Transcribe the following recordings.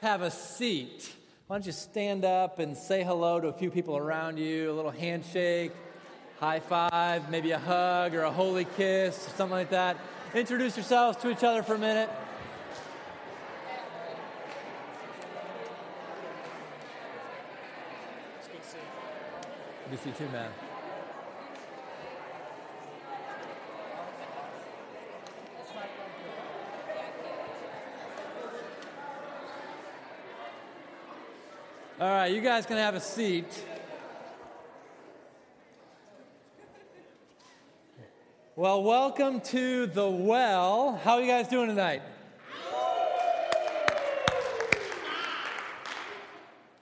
have a seat? Why don't you stand up and say hello to a few people around you, a little handshake, high five, maybe a hug or a holy kiss, or something like that. Introduce yourselves to each other for a minute. Good to see you too, man. All right, you guys can have a seat. Well, welcome to the well. How are you guys doing tonight?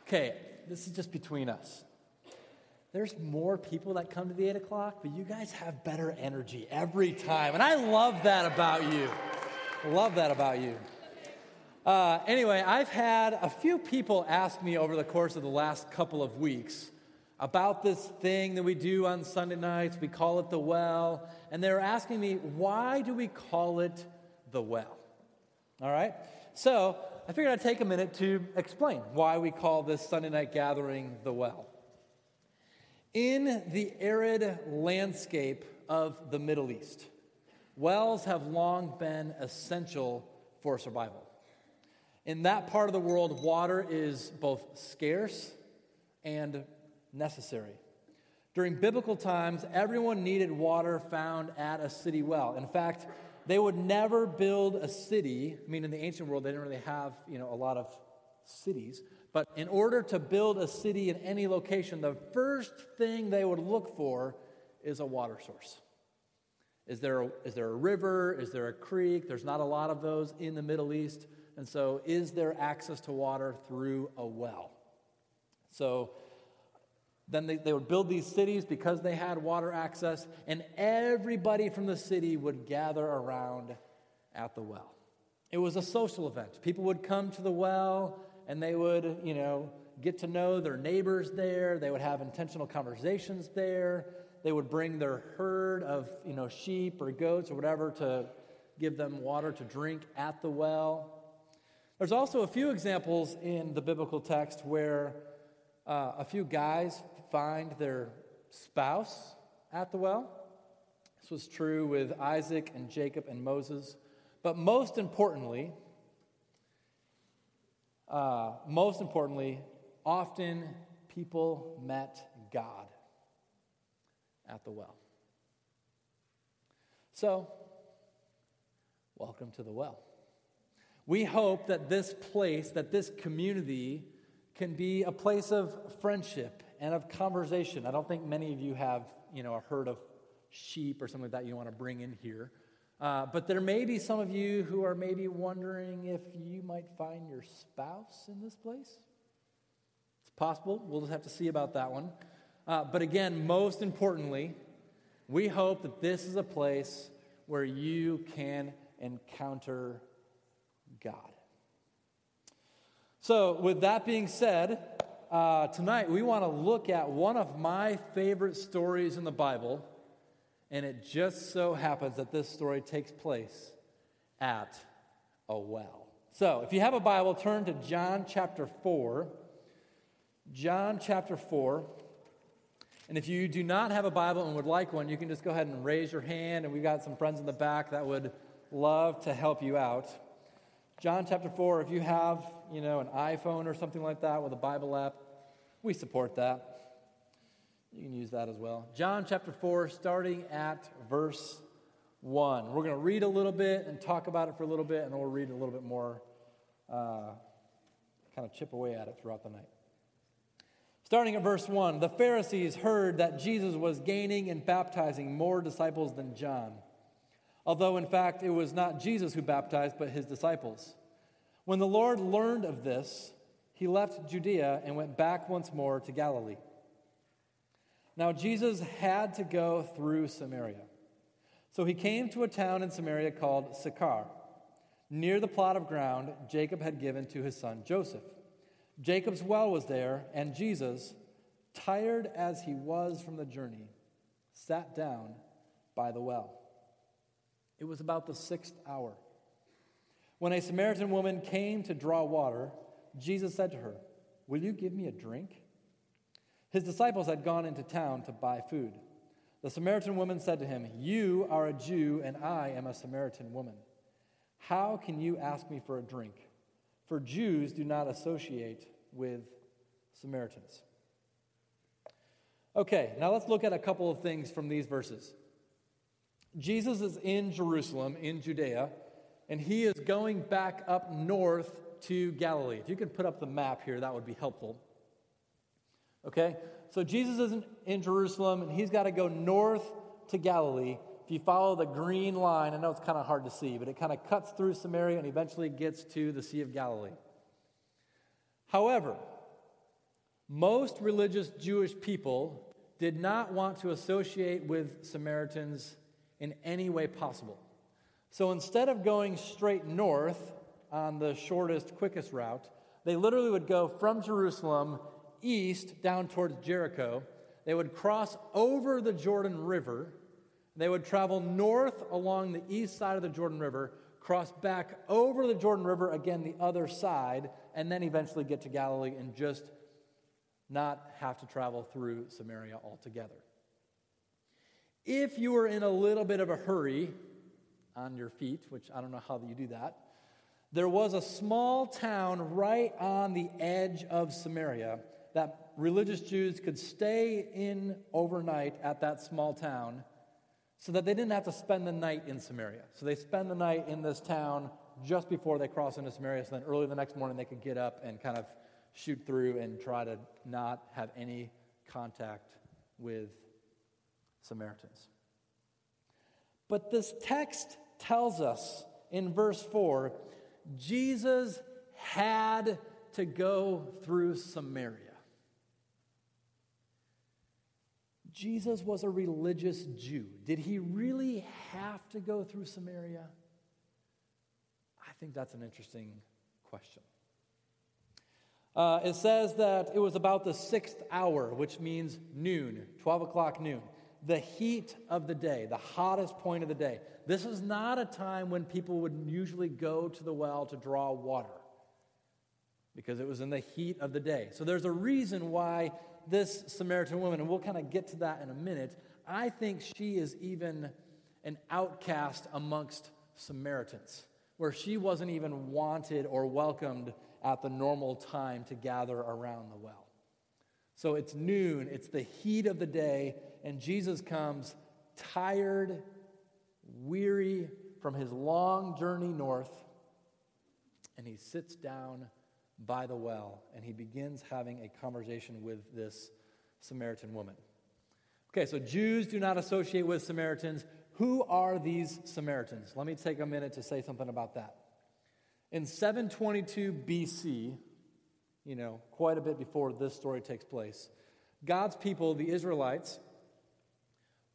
Okay, this is just between us. There's more people that come to the 8 o'clock, but you guys have better energy every time. And I love that about you. Love that about you. Uh, anyway, I've had a few people ask me over the course of the last couple of weeks about this thing that we do on Sunday nights. We call it the well. And they're asking me, why do we call it the well? All right? So I figured I'd take a minute to explain why we call this Sunday night gathering the well. In the arid landscape of the Middle East, wells have long been essential for survival. In that part of the world, water is both scarce and necessary. During biblical times, everyone needed water found at a city well. In fact, they would never build a city. I mean, in the ancient world, they didn't really have you know, a lot of cities. But in order to build a city in any location, the first thing they would look for is a water source. Is there a, is there a river? Is there a creek? There's not a lot of those in the Middle East. And so, is there access to water through a well? So, then they, they would build these cities because they had water access, and everybody from the city would gather around at the well. It was a social event. People would come to the well and they would, you know, get to know their neighbors there. They would have intentional conversations there. They would bring their herd of, you know, sheep or goats or whatever to give them water to drink at the well. There's also a few examples in the biblical text where uh, a few guys find their spouse at the well. This was true with Isaac and Jacob and Moses. But most importantly, uh, most importantly, often people met God at the well. So, welcome to the well. We hope that this place, that this community, can be a place of friendship and of conversation. I don't think many of you have, you know, a herd of sheep or something like that you want to bring in here. Uh, but there may be some of you who are maybe wondering if you might find your spouse in this place. It's possible. We'll just have to see about that one. Uh, but again, most importantly, we hope that this is a place where you can encounter God. So, with that being said, uh, tonight we want to look at one of my favorite stories in the Bible, and it just so happens that this story takes place at a well. So, if you have a Bible, turn to John chapter 4. John chapter 4. And if you do not have a Bible and would like one, you can just go ahead and raise your hand, and we've got some friends in the back that would love to help you out. John chapter 4, if you have, you know, an iPhone or something like that with a Bible app, we support that. You can use that as well. John chapter 4, starting at verse 1. We're going to read a little bit and talk about it for a little bit, and then we'll read a little bit more, uh, kind of chip away at it throughout the night. Starting at verse 1 The Pharisees heard that Jesus was gaining and baptizing more disciples than John although in fact it was not Jesus who baptized, but his disciples. When the Lord learned of this, he left Judea and went back once more to Galilee. Now, Jesus had to go through Samaria. So he came to a town in Samaria called Sychar, near the plot of ground Jacob had given to his son Joseph. Jacob's well was there, and Jesus, tired as he was from the journey, sat down by the well. It was about the sixth hour. When a Samaritan woman came to draw water, Jesus said to her, Will you give me a drink? His disciples had gone into town to buy food. The Samaritan woman said to him, You are a Jew, and I am a Samaritan woman. How can you ask me for a drink? For Jews do not associate with Samaritans. Okay, now let's look at a couple of things from these verses. Jesus is in Jerusalem, in Judea, and he is going back up north to Galilee. If you could put up the map here, that would be helpful. Okay? So Jesus is in, Jerusalem, and he's got to go north to Galilee. If you follow the green line, I know it's kind of hard to see, but it kind of cuts through Samaria and eventually gets to the Sea of Galilee. However, most religious Jewish people did not want to associate with Samaritans in any way possible. So instead of going straight north on the shortest, quickest route, they literally would go from Jerusalem east down towards Jericho. They would cross over the Jordan River. They would travel north along the east side of the Jordan River, cross back over the Jordan River again the other side, and then eventually get to Galilee and just not have to travel through Samaria altogether. If you were in a little bit of a hurry on your feet, which I don't know how you do that, there was a small town right on the edge of Samaria that religious Jews could stay in overnight at that small town so that they didn't have to spend the night in Samaria. So they spend the night in this town just before they cross into Samaria, so then early the next morning they could get up and kind of shoot through and try to not have any contact with Samaritans. But this text tells us in verse 4 Jesus had to go through Samaria. Jesus was a religious Jew. Did he really have to go through Samaria? I think that's an interesting question. Uh, it says that it was about the sixth hour, which means noon, 12 o'clock noon, the heat of the day, the hottest point of the day. This is not a time when people would usually go to the well to draw water because it was in the heat of the day. So there's a reason why this Samaritan woman, and we'll kind of get to that in a minute, I think she is even an outcast amongst Samaritans, where she wasn't even wanted or welcomed at the normal time to gather around the well. So it's noon, it's the heat of the day, and Jesus comes tired, weary from his long journey north, and he sits down by the well and he begins having a conversation with this Samaritan woman. Okay, so Jews do not associate with Samaritans. Who are these Samaritans? Let me take a minute to say something about that. In 722 BC, you know, quite a bit before this story takes place, God's people, the Israelites,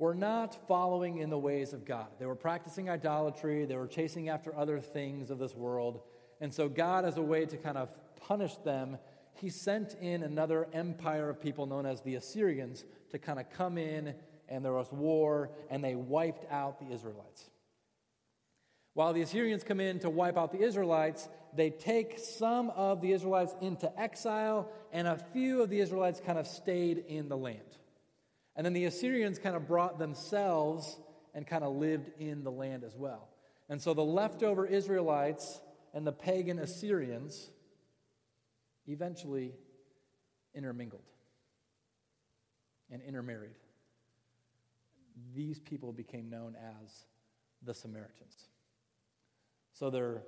were not following in the ways of God. They were practicing idolatry, they were chasing after other things of this world. And so, God, as a way to kind of punish them, he sent in another empire of people known as the Assyrians to kind of come in, and there was war, and they wiped out the Israelites. While the Assyrians come in to wipe out the Israelites, they take some of the Israelites into exile, and a few of the Israelites kind of stayed in the land. And then the Assyrians kind of brought themselves and kind of lived in the land as well. And so the leftover Israelites and the pagan Assyrians eventually intermingled and intermarried. These people became known as the Samaritans. So they're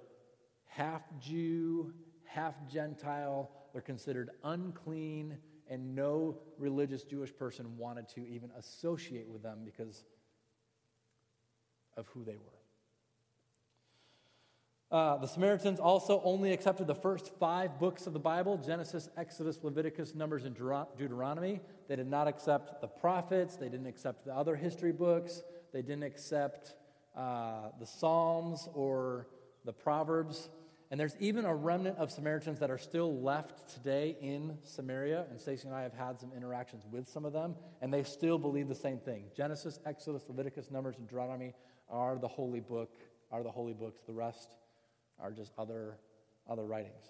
half Jew, half Gentile. They're considered unclean, and no religious Jewish person wanted to even associate with them because of who they were. Uh, the Samaritans also only accepted the first five books of the Bible Genesis, Exodus, Leviticus, Numbers, and Deuteronomy. They did not accept the prophets. They didn't accept the other history books. They didn't accept uh, the Psalms or the Proverbs. And there's even a remnant of Samaritans that are still left today in Samaria. And Stacy and I have had some interactions with some of them, and they still believe the same thing. Genesis, Exodus, Leviticus, Numbers, and Deuteronomy are the holy book, are the holy books. The rest are just other, other writings.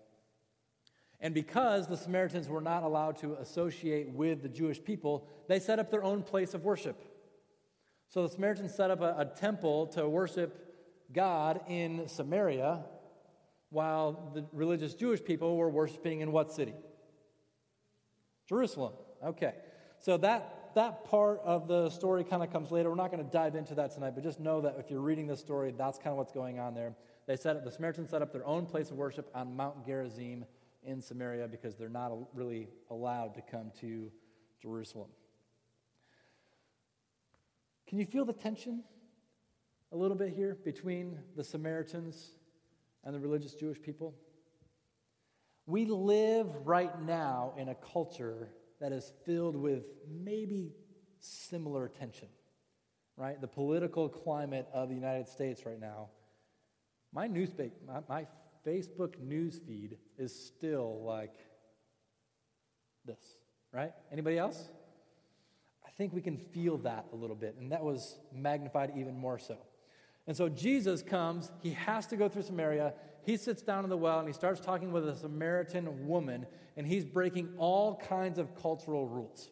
And because the Samaritans were not allowed to associate with the Jewish people, they set up their own place of worship. So the Samaritans set up a, a temple to worship God in Samaria, while the religious Jewish people were worshiping in what city? Jerusalem. Okay. So that, that part of the story kind of comes later. We're not going to dive into that tonight, but just know that if you're reading this story, that's kind of what's going on there. They set up, the Samaritans set up their own place of worship on Mount Gerizim in Samaria because they're not really allowed to come to Jerusalem. Can you feel the tension a little bit here between the Samaritans and the religious Jewish people? We live right now in a culture that is filled with maybe similar tension, right? The political climate of the United States right now. My newspaper, my, my Facebook news feed is still like this, right? Anybody else? I think we can feel that a little bit, and that was magnified even more so. And so Jesus comes, he has to go through Samaria. He sits down in the well and he starts talking with a Samaritan woman, and he's breaking all kinds of cultural rules.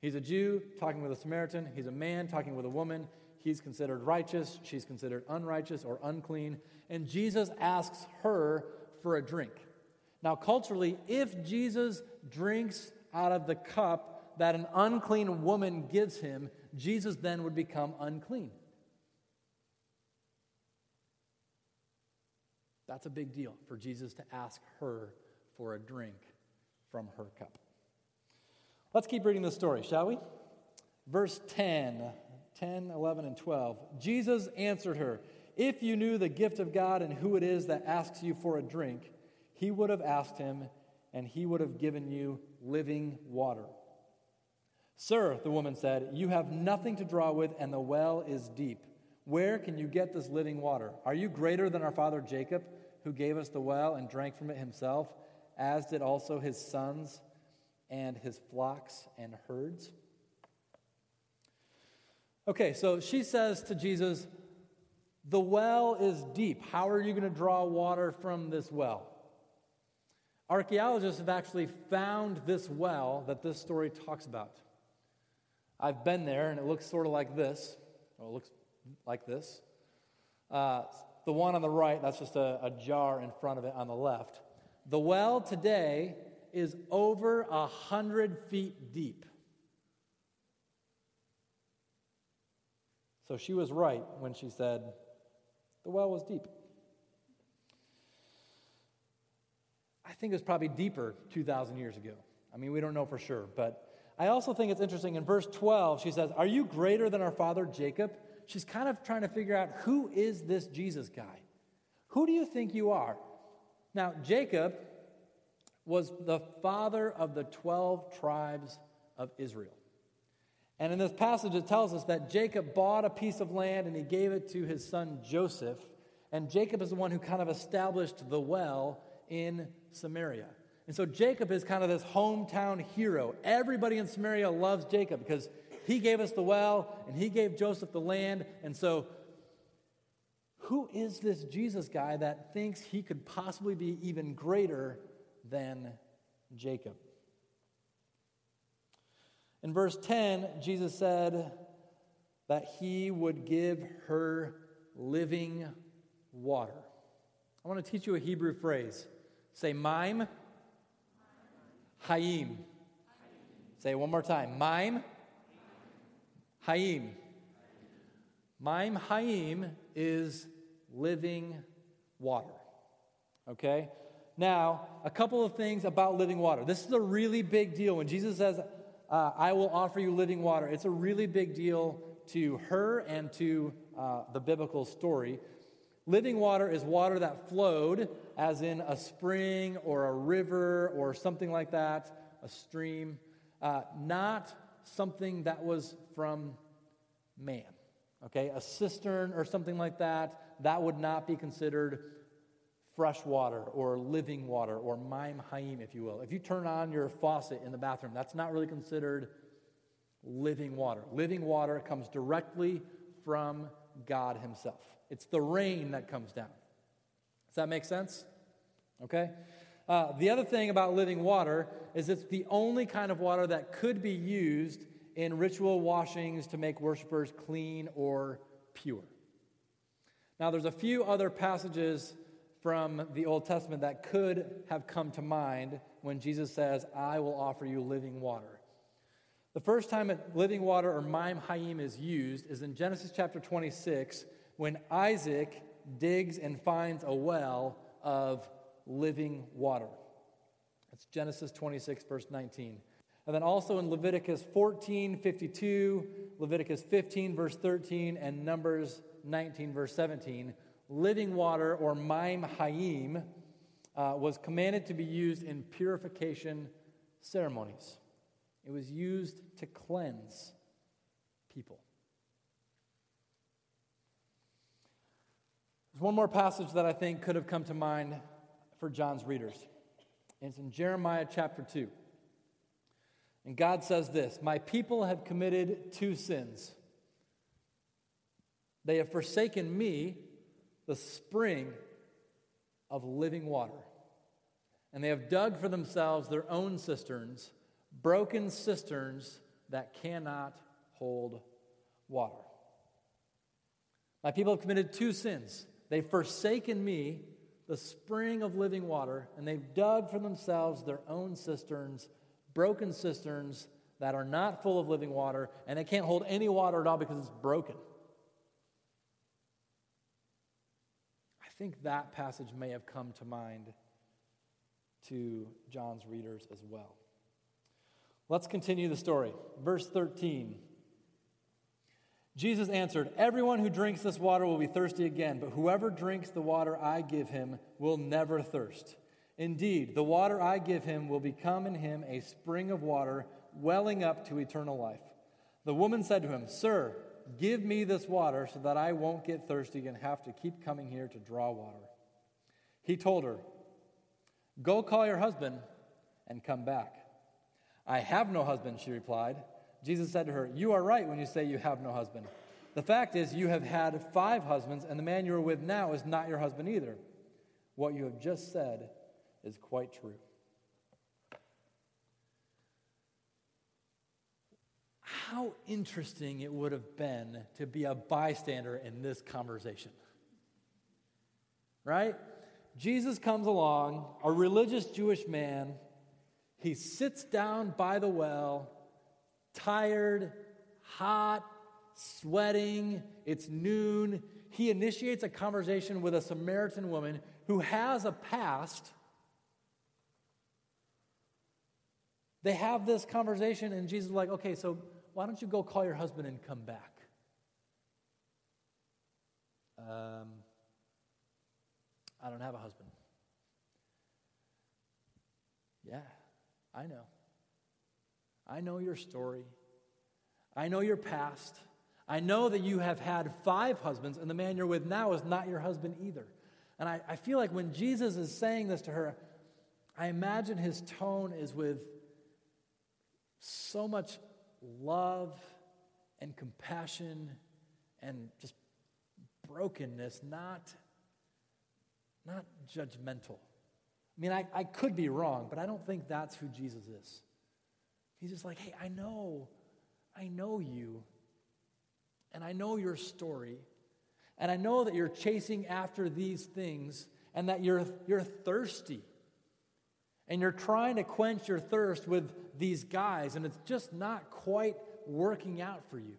He's a Jew talking with a Samaritan, he's a man talking with a woman. He's considered righteous, she's considered unrighteous or unclean, and Jesus asks her for a drink. Now, culturally, if Jesus drinks out of the cup that an unclean woman gives him, Jesus then would become unclean. That's a big deal for Jesus to ask her for a drink from her cup. Let's keep reading the story, shall we? Verse 10, 10, 11, and 12. Jesus answered her, If you knew the gift of God and who it is that asks you for a drink, he would have asked him, and he would have given you living water. Sir, the woman said, You have nothing to draw with, and the well is deep. Where can you get this living water? Are you greater than our father Jacob? Who gave us the well and drank from it himself, as did also his sons and his flocks and herds. Okay, so she says to Jesus, The well is deep. How are you going to draw water from this well? Archaeologists have actually found this well that this story talks about. I've been there, and it looks sort of like this. Well, it looks like this. Uh, the one on the right, that's just a, a jar in front of it on the left. The well today is over a hundred feet deep. So she was right when she said the well was deep. I think it was probably deeper 2,000 years ago. I mean, we don't know for sure. But I also think it's interesting in verse 12, she says, Are you greater than our father Jacob? She's kind of trying to figure out who is this Jesus guy? Who do you think you are? Now, Jacob was the father of the 12 tribes of Israel. And in this passage, it tells us that Jacob bought a piece of land and he gave it to his son Joseph. And Jacob is the one who kind of established the well in Samaria. And so Jacob is kind of this hometown hero. Everybody in Samaria loves Jacob because he gave us the well, and He gave Joseph the land. And so, who is this Jesus guy that thinks he could possibly be even greater than Jacob? In verse 10, Jesus said that He would give her living water. I want to teach you a Hebrew phrase. Say mime, hayim. Say it one more time. Mime, Hayim. Maim Hayim is living water. Okay? Now, a couple of things about living water. This is a really big deal. When Jesus says, uh, I will offer you living water, it's a really big deal to her and to uh, the biblical story. Living water is water that flowed, as in a spring or a river or something like that, a stream, uh, not something that was from man. Okay, a cistern or something like that, that would not be considered fresh water or living water or maim hayim, if you will. If you turn on your faucet in the bathroom, that's not really considered living water. Living water comes directly from God Himself. It's the rain that comes down. Does that make sense? Okay? Uh, the other thing about living water is it's the only kind of water that could be used in ritual washings to make worshipers clean or pure. Now, there's a few other passages from the Old Testament that could have come to mind when Jesus says, I will offer you living water. The first time living water or Maim Hayim is used is in Genesis chapter 26 when Isaac digs and finds a well of living water. That's Genesis 26, verse 19. And then also in Leviticus 14, 52, Leviticus 15, verse 13, and Numbers 19, verse 17, living water or Maim Hayim uh, was commanded to be used in purification ceremonies. It was used to cleanse people. There's one more passage that I think could have come to mind for John's readers. It's in Jeremiah chapter 2. And God says this My people have committed two sins. They have forsaken me, the spring of living water, and they have dug for themselves their own cisterns, broken cisterns that cannot hold water. My people have committed two sins. They've forsaken me, the spring of living water, and they've dug for themselves their own cisterns, broken cisterns that are not full of living water, and they can't hold any water at all because it's broken. I think that passage may have come to mind to John's readers as well. Let's continue the story. Verse 13. Jesus answered, Everyone who drinks this water will be thirsty again, but whoever drinks the water I give him will never thirst. Indeed, the water I give him will become in him a spring of water welling up to eternal life. The woman said to him, Sir, give me this water so that I won't get thirsty and have to keep coming here to draw water. He told her, Go call your husband and come back. I have no husband, she replied. Jesus said to her, You are right when you say you have no husband. The fact is, you have had five husbands, and the man you are with now is not your husband either. What you have just said is quite true. How interesting it would have been to be a bystander in this conversation. Right? Jesus comes along, a religious Jewish man. He sits down by the well tired, hot, sweating, it's noon. He initiates a conversation with a Samaritan woman who has a past. They have this conversation, and Jesus is like, okay, so why don't you go call your husband and come back? Um, I don't have a husband. Yeah, I know. I know your story. I know your past. I know that you have had five husbands, and the man you're with now is not your husband either. And I, I feel like when Jesus is saying this to her, I imagine his tone is with so much love and compassion and just brokenness, not, not judgmental. I mean, I, I could be wrong, but I don't think that's who Jesus is. He's just like, hey, I know, I know you, and I know your story, and I know that you're chasing after these things, and that you're, you're thirsty, and you're trying to quench your thirst with these guys, and it's just not quite working out for you.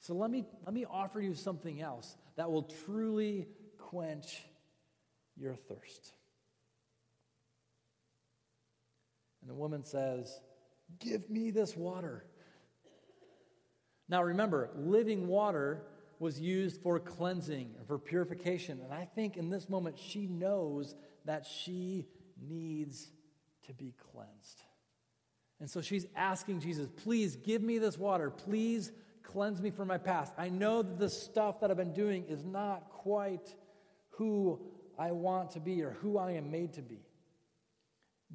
So let me, let me offer you something else that will truly quench your thirst. And the woman says, Give me this water. Now remember, living water was used for cleansing and for purification. And I think in this moment, she knows that she needs to be cleansed. And so she's asking Jesus, please give me this water. Please cleanse me from my past. I know that the stuff that I've been doing is not quite who I want to be or who I am made to be.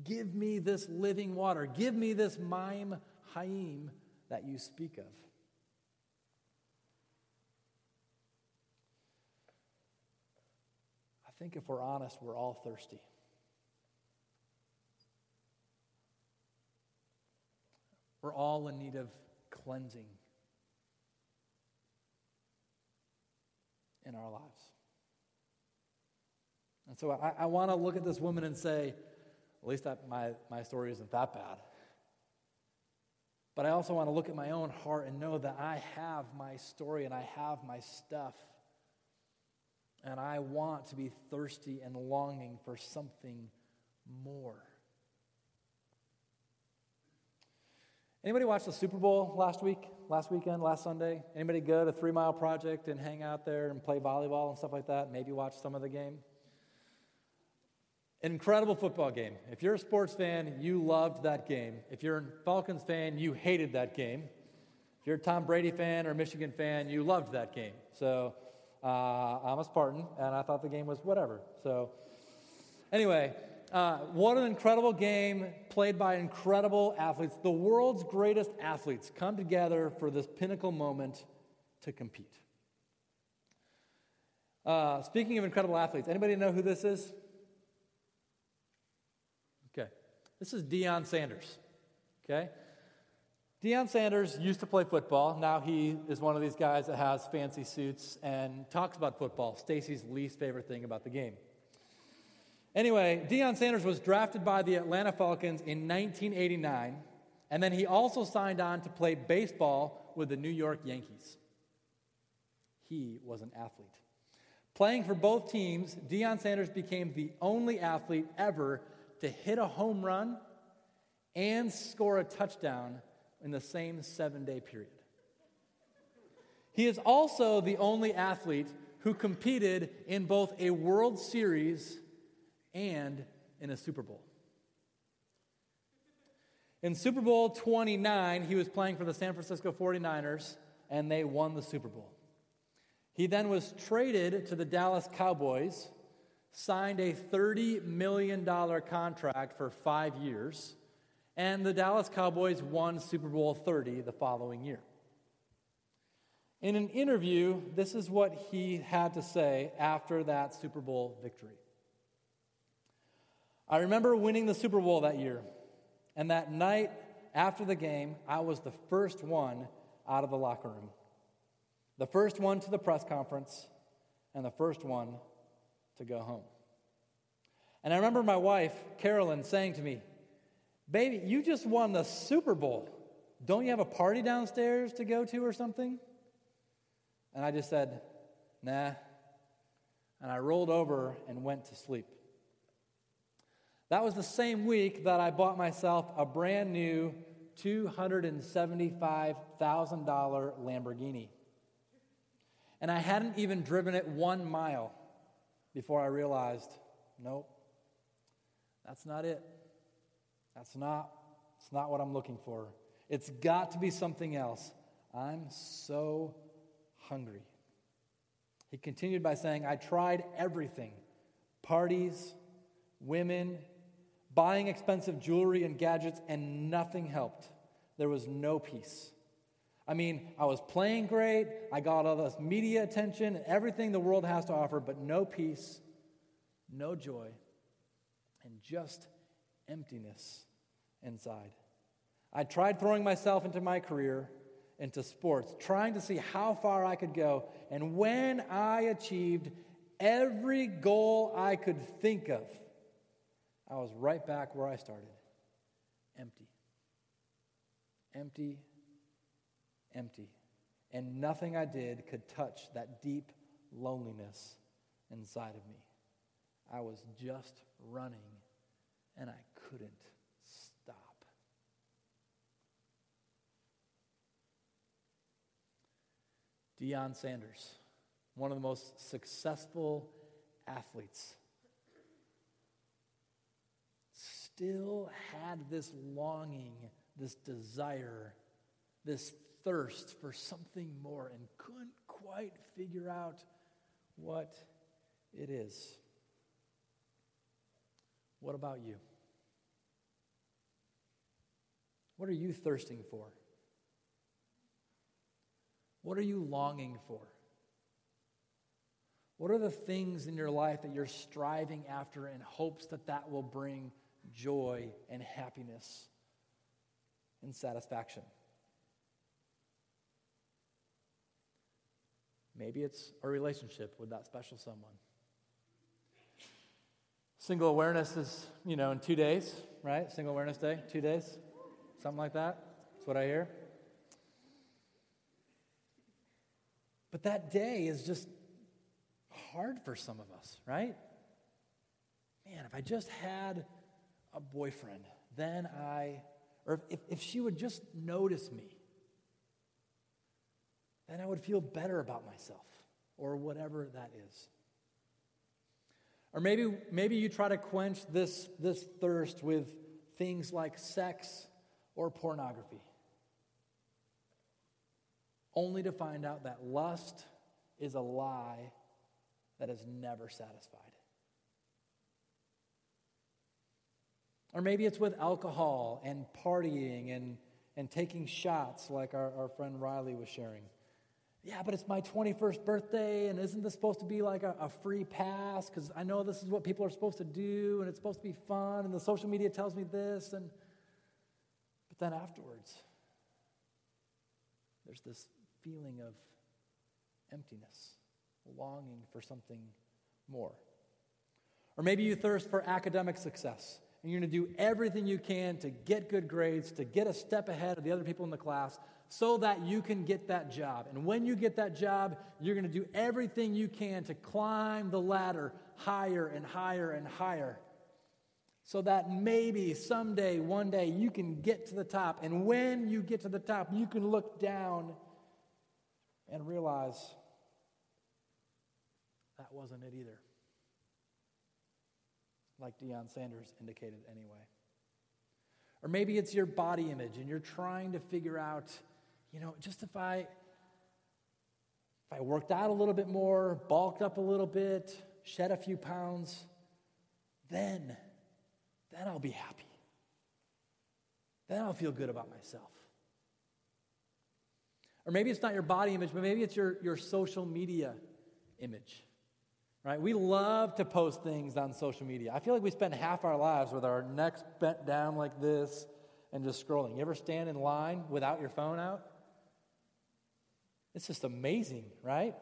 Give me this living water. Give me this mime haim that you speak of. I think if we're honest, we're all thirsty. We're all in need of cleansing in our lives. And so I, I want to look at this woman and say, at least my, my story isn't that bad. But I also want to look at my own heart and know that I have my story and I have my stuff. And I want to be thirsty and longing for something more. Anybody watch the Super Bowl last week, last weekend, last Sunday? Anybody go to Three Mile Project and hang out there and play volleyball and stuff like that? Maybe watch some of the game? Incredible football game. If you're a sports fan, you loved that game. If you're a Falcons fan, you hated that game. If you're a Tom Brady fan or Michigan fan, you loved that game. So uh, I'm a Spartan, and I thought the game was whatever. So anyway, uh, what an incredible game played by incredible athletes. The world's greatest athletes come together for this pinnacle moment to compete. Uh, speaking of incredible athletes, anybody know who this is? Okay, this is Deion Sanders. Okay? Deion Sanders used to play football. Now he is one of these guys that has fancy suits and talks about football, Stacy's least favorite thing about the game. Anyway, Deion Sanders was drafted by the Atlanta Falcons in 1989, and then he also signed on to play baseball with the New York Yankees. He was an athlete. Playing for both teams, Deion Sanders became the only athlete ever to hit a home run and score a touchdown in the same seven day period. He is also the only athlete who competed in both a World Series and in a Super Bowl. In Super Bowl 29, he was playing for the San Francisco 49ers, and they won the Super Bowl. He then was traded to the Dallas Cowboys signed a $30 million contract for five years, and the Dallas Cowboys won Super Bowl 30 the following year. In an interview, this is what he had to say after that Super Bowl victory. I remember winning the Super Bowl that year, and that night after the game, I was the first one out of the locker room, the first one to the press conference, and the first one to go home. And I remember my wife, Carolyn, saying to me, Baby, you just won the Super Bowl. Don't you have a party downstairs to go to or something? And I just said, Nah. And I rolled over and went to sleep. That was the same week that I bought myself a brand new $275,000 Lamborghini. And I hadn't even driven it one mile before I realized, nope, that's not it. That's not, it's not what I'm looking for. It's got to be something else. I'm so hungry. He continued by saying, I tried everything parties, women, buying expensive jewelry and gadgets, and nothing helped. There was no peace. I mean, I was playing great, I got all this media attention, and everything the world has to offer, but no peace, no joy, and just emptiness inside. I tried throwing myself into my career, into sports, trying to see how far I could go, and when I achieved every goal I could think of, I was right back where I started empty. Empty empty. And nothing I did could touch that deep loneliness inside of me. I was just running and I couldn't stop. Deion Sanders, one of the most successful athletes, still had this longing, this desire, this thirst for something more and couldn't quite figure out what it is. What about you? What are you thirsting for? What are you longing for? What are the things in your life that you're striving after in hopes that that will bring joy and happiness and satisfaction. Maybe it's a relationship with that special someone. Single awareness is, you know, in two days, right? Single awareness day, two days, something like that. That's what I hear. But that day is just hard for some of us, right? Man, if I just had a boyfriend, then I, or if, if she would just notice me, then I would feel better about myself, or whatever that is. Or maybe, maybe you try to quench this, this thirst with things like sex or pornography, only to find out that lust is a lie that is never satisfied. Or maybe it's with alcohol and partying and, and taking shots, like our, our friend Riley was sharing. Yeah, but it's my 21st birthday, and isn't this supposed to be like a, a free pass? Because I know this is what people are supposed to do, and it's supposed to be fun, and the social media tells me this. And but then afterwards, there's this feeling of emptiness, longing for something more. Or maybe you thirst for academic success and you're going to do everything you can to get good grades, to get a step ahead of the other people in the class, so that you can get that job. And when you get that job, you're going to do everything you can to climb the ladder higher and higher and higher. So that maybe someday, one day, you can get to the top. And when you get to the top, you can look down and realize that wasn't it either like Deion Sanders indicated anyway. Or maybe it's your body image and you're trying to figure out, you know, just if I if I worked out a little bit more, bulked up a little bit, shed a few pounds, then then I'll be happy. Then I'll feel good about myself. Or maybe it's not your body image, but maybe it's your, your social media image right? We love to post things on social media. I feel like we spend half our lives with our necks bent down like this and just scrolling. You ever stand in line without your phone out? It's just amazing, right?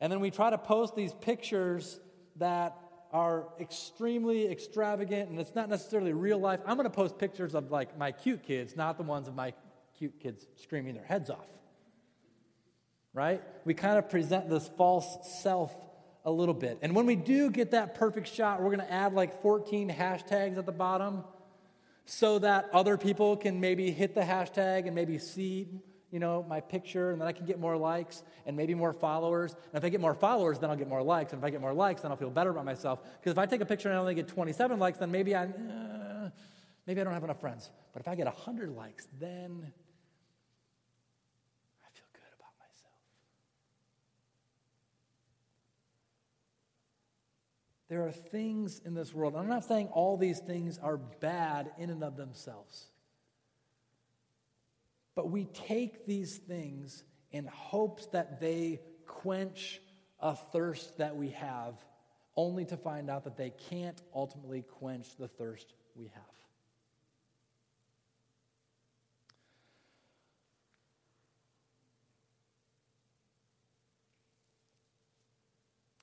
And then we try to post these pictures that are extremely extravagant and it's not necessarily real life. I'm going to post pictures of like my cute kids, not the ones of my cute kids screaming their heads off. Right? We kind of present this false self a little bit. And when we do get that perfect shot, we're going to add like 14 hashtags at the bottom so that other people can maybe hit the hashtag and maybe see you know my picture and then i can get more likes and maybe more followers. And if i get more followers then i'll get more likes. And if i get more likes then i'll feel better about myself. Because if i take a picture and i only get 27 likes then maybe i uh, maybe i don't have enough friends. But if i get 100 likes then There are things in this world. I'm not saying all these things are bad in and of themselves. But we take these things in hopes that they quench a thirst that we have, only to find out that they can't ultimately quench the thirst we have.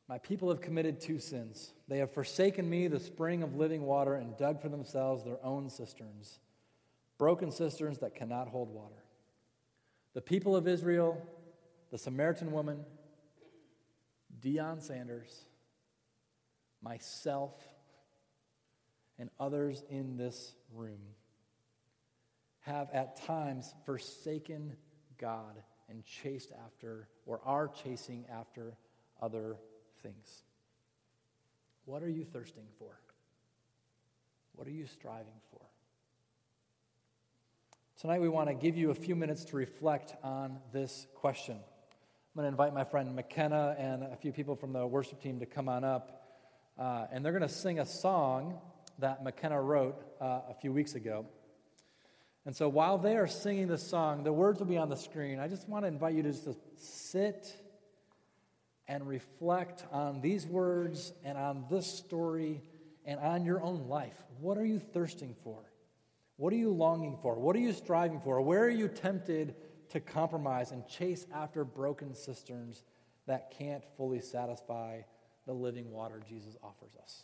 My people have committed two sins. They have forsaken me, the spring of living water, and dug for themselves their own cisterns, broken cisterns that cannot hold water. The people of Israel, the Samaritan woman, Deion Sanders, myself, and others in this room have at times forsaken God and chased after, or are chasing after, other things. What are you thirsting for? What are you striving for? Tonight, we want to give you a few minutes to reflect on this question. I'm going to invite my friend McKenna and a few people from the worship team to come on up. Uh, and they're going to sing a song that McKenna wrote uh, a few weeks ago. And so while they are singing this song, the words will be on the screen. I just want to invite you to just sit and reflect on these words and on this story and on your own life. What are you thirsting for? What are you longing for? What are you striving for? Where are you tempted to compromise and chase after broken cisterns that can't fully satisfy the living water Jesus offers us?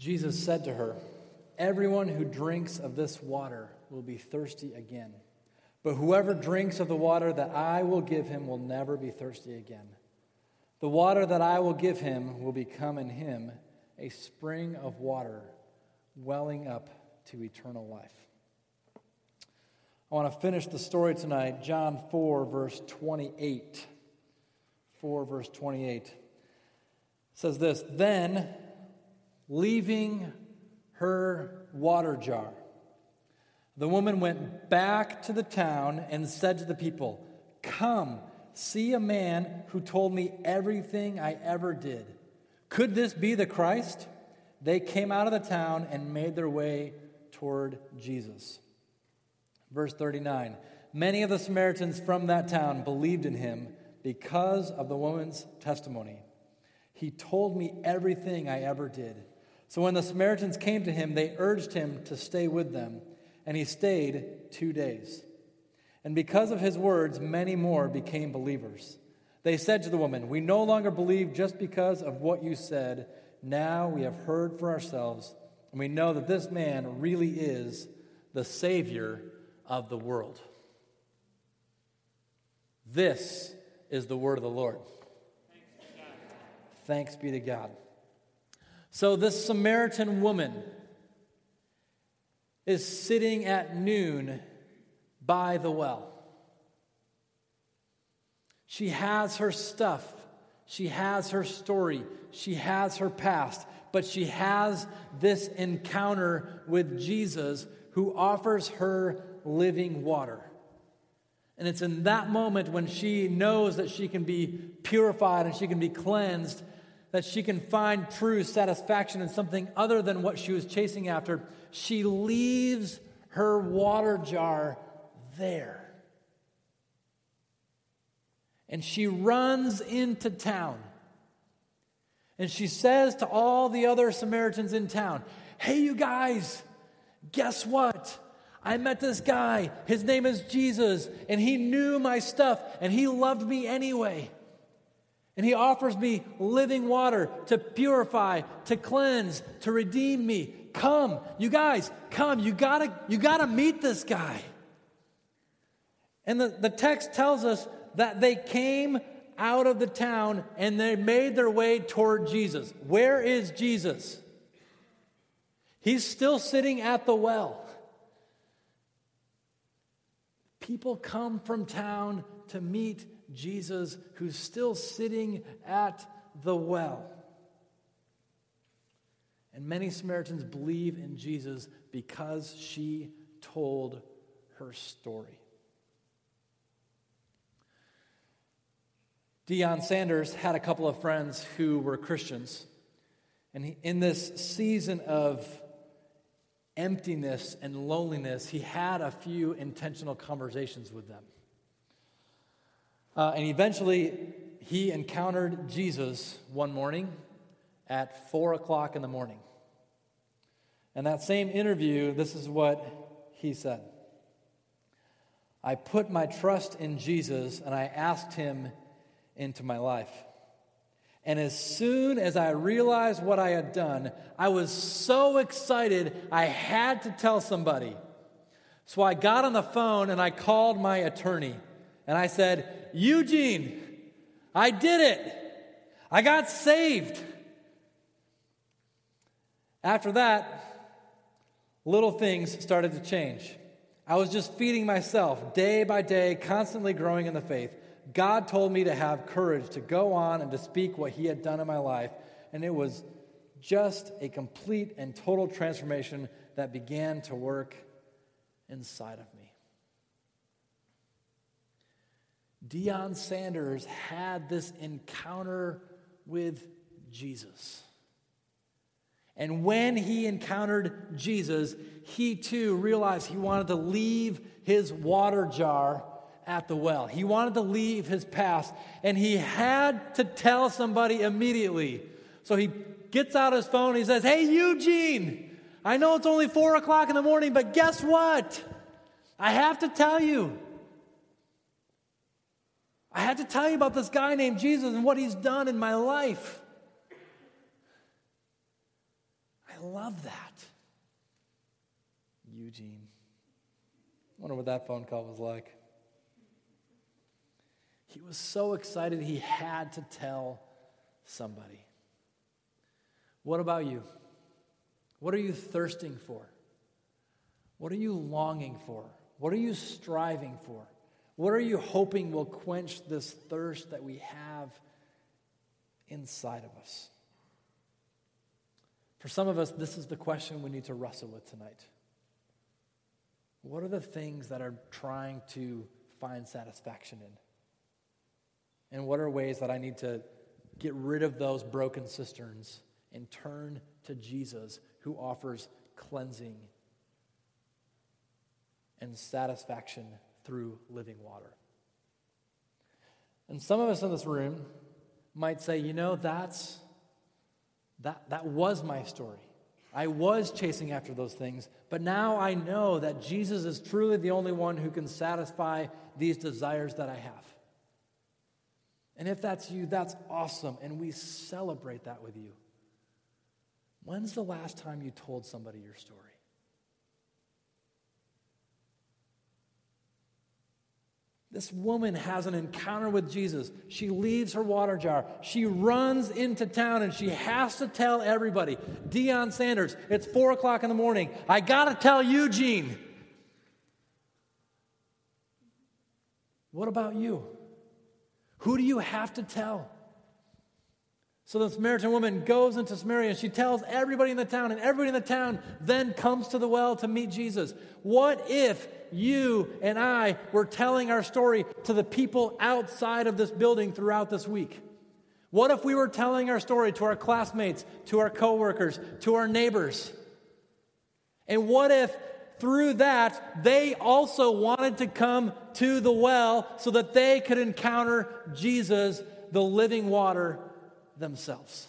Jesus said to her, Everyone who drinks of this water will be thirsty again. But whoever drinks of the water that I will give him will never be thirsty again. The water that I will give him will become in him a spring of water welling up to eternal life. I want to finish the story tonight, John 4, verse 28. 4, verse 28 says this Then, leaving her water jar, the woman went back to the town and said to the people, Come, see a man who told me everything I ever did. Could this be the Christ? They came out of the town and made their way toward Jesus. Verse 39 Many of the Samaritans from that town believed in him because of the woman's testimony. He told me everything I ever did. So when the Samaritans came to him, they urged him to stay with them and he stayed two days. And because of his words, many more became believers. They said to the woman, We no longer believe just because of what you said. Now we have heard for ourselves, and we know that this man really is the Savior of the world. This is the word of the Lord. Thanks be to God. So, this Samaritan woman is sitting at noon by the well. She has her stuff, she has her story, she has her past, but she has this encounter with Jesus who offers her living water. And it's in that moment when she knows that she can be purified and she can be cleansed, that she can find true satisfaction in something other than what she was chasing after she leaves her water jar there. And she runs into town. And she says to all the other Samaritans in town, Hey, you guys, guess what? I met this guy. His name is Jesus, and he knew my stuff, and he loved me anyway. And he offers me living water to purify, to cleanse, to redeem me. Come, you guys, come. You gotta, you gotta meet this guy. And the, the text tells us that they came out of the town and they made their way toward Jesus. Where is Jesus? He's still sitting at the well. People come from town to meet Jesus, who's still sitting at the well. And many Samaritans believe in Jesus because she told her story. Deion Sanders had a couple of friends who were Christians. And he, in this season of emptiness and loneliness, he had a few intentional conversations with them. Uh, and eventually, he encountered Jesus one morning at four o'clock in the morning. And that same interview, this is what he said I put my trust in Jesus and I asked him into my life. And as soon as I realized what I had done, I was so excited I had to tell somebody. So I got on the phone and I called my attorney and I said, Eugene, I did it. I got saved. After that, little things started to change. I was just feeding myself day by day, constantly growing in the faith. God told me to have courage to go on and to speak what He had done in my life, and it was just a complete and total transformation that began to work inside of me. Deion Sanders had this encounter with Jesus. And when he encountered Jesus, he too realized he wanted to leave his water jar at the well. He wanted to leave his past, and he had to tell somebody immediately. So he gets out his phone, he says, Hey, Eugene, I know it's only four o'clock in the morning, but guess what? I have to tell you. I had to tell you about this guy named Jesus and what he's done in my life. I love that. Eugene. I Wonder what that phone call was like. He was so excited he had to tell somebody. What about you? What are you thirsting for? What are you longing for? What are you striving for? What are you hoping will quench this thirst that we have inside of us? For some of us, this is the question we need to wrestle with tonight. What are the things that are trying to find satisfaction in? And what are ways that I need to get rid of those broken cisterns and turn to Jesus who offers cleansing and satisfaction through living water? And some of us in this room might say, you know, that's that, that was my story. I was chasing after those things, but now I know that Jesus is truly the only one who can satisfy these desires that I have. And if that's you, that's awesome, and we celebrate that with you. When's the last time you told somebody your story? This woman has an encounter with Jesus. She leaves her water jar. She runs into town and she has to tell everybody Deion Sanders, it's four o'clock in the morning. I got to tell Eugene. What about you? Who do you have to tell? So the Samaritan woman goes into Samaria and she tells everybody in the town, and everybody in the town then comes to the well to meet Jesus. What if you and I were telling our story to the people outside of this building throughout this week? What if we were telling our story to our classmates, to our coworkers, to our neighbors? And what if through that they also wanted to come to the well so that they could encounter Jesus, the living water themselves.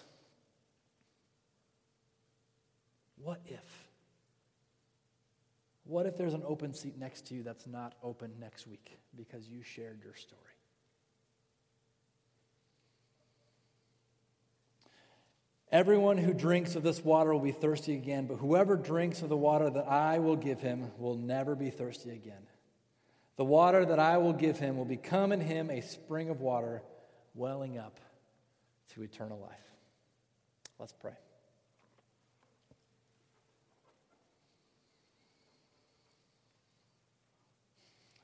What if? What if there's an open seat next to you that's not open next week because you shared your story? Everyone who drinks of this water will be thirsty again, but whoever drinks of the water that I will give him will never be thirsty again. The water that I will give him will become in him a spring of water welling up to eternal life. Let's pray.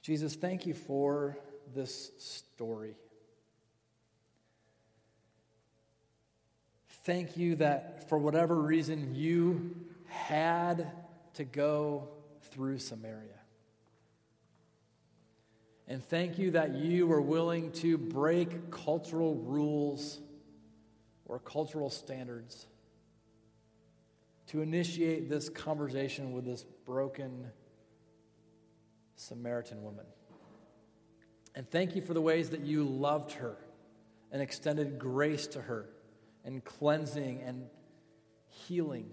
Jesus, thank you for this story. Thank you that for whatever reason you had to go through Samaria. And thank you that you were willing to break cultural rules or cultural standards to initiate this conversation with this broken Samaritan woman. And thank you for the ways that you loved her and extended grace to her and cleansing and healing.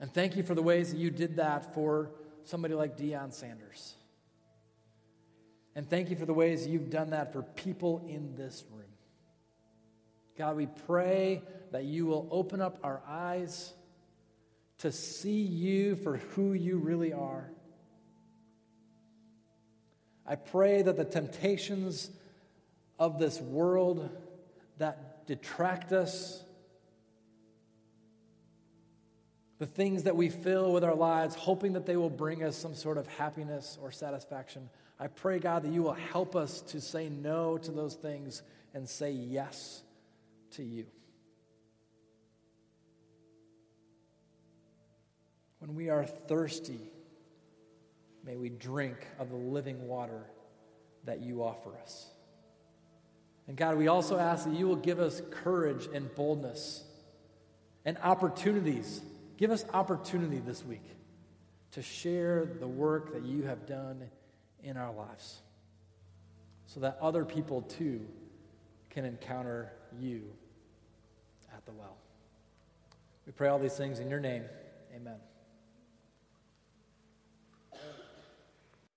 And thank you for the ways that you did that for somebody like Deion Sanders. And thank you for the ways you've done that for people in this room. God, we pray that you will open up our eyes to see you for who you really are. I pray that the temptations of this world that detract us, the things that we fill with our lives, hoping that they will bring us some sort of happiness or satisfaction, I pray, God, that you will help us to say no to those things and say yes to you. When we are thirsty, may we drink of the living water that you offer us. And God, we also ask that you will give us courage and boldness and opportunities. Give us opportunity this week to share the work that you have done in our lives so that other people too can encounter you at the well. We pray all these things in your name. Amen.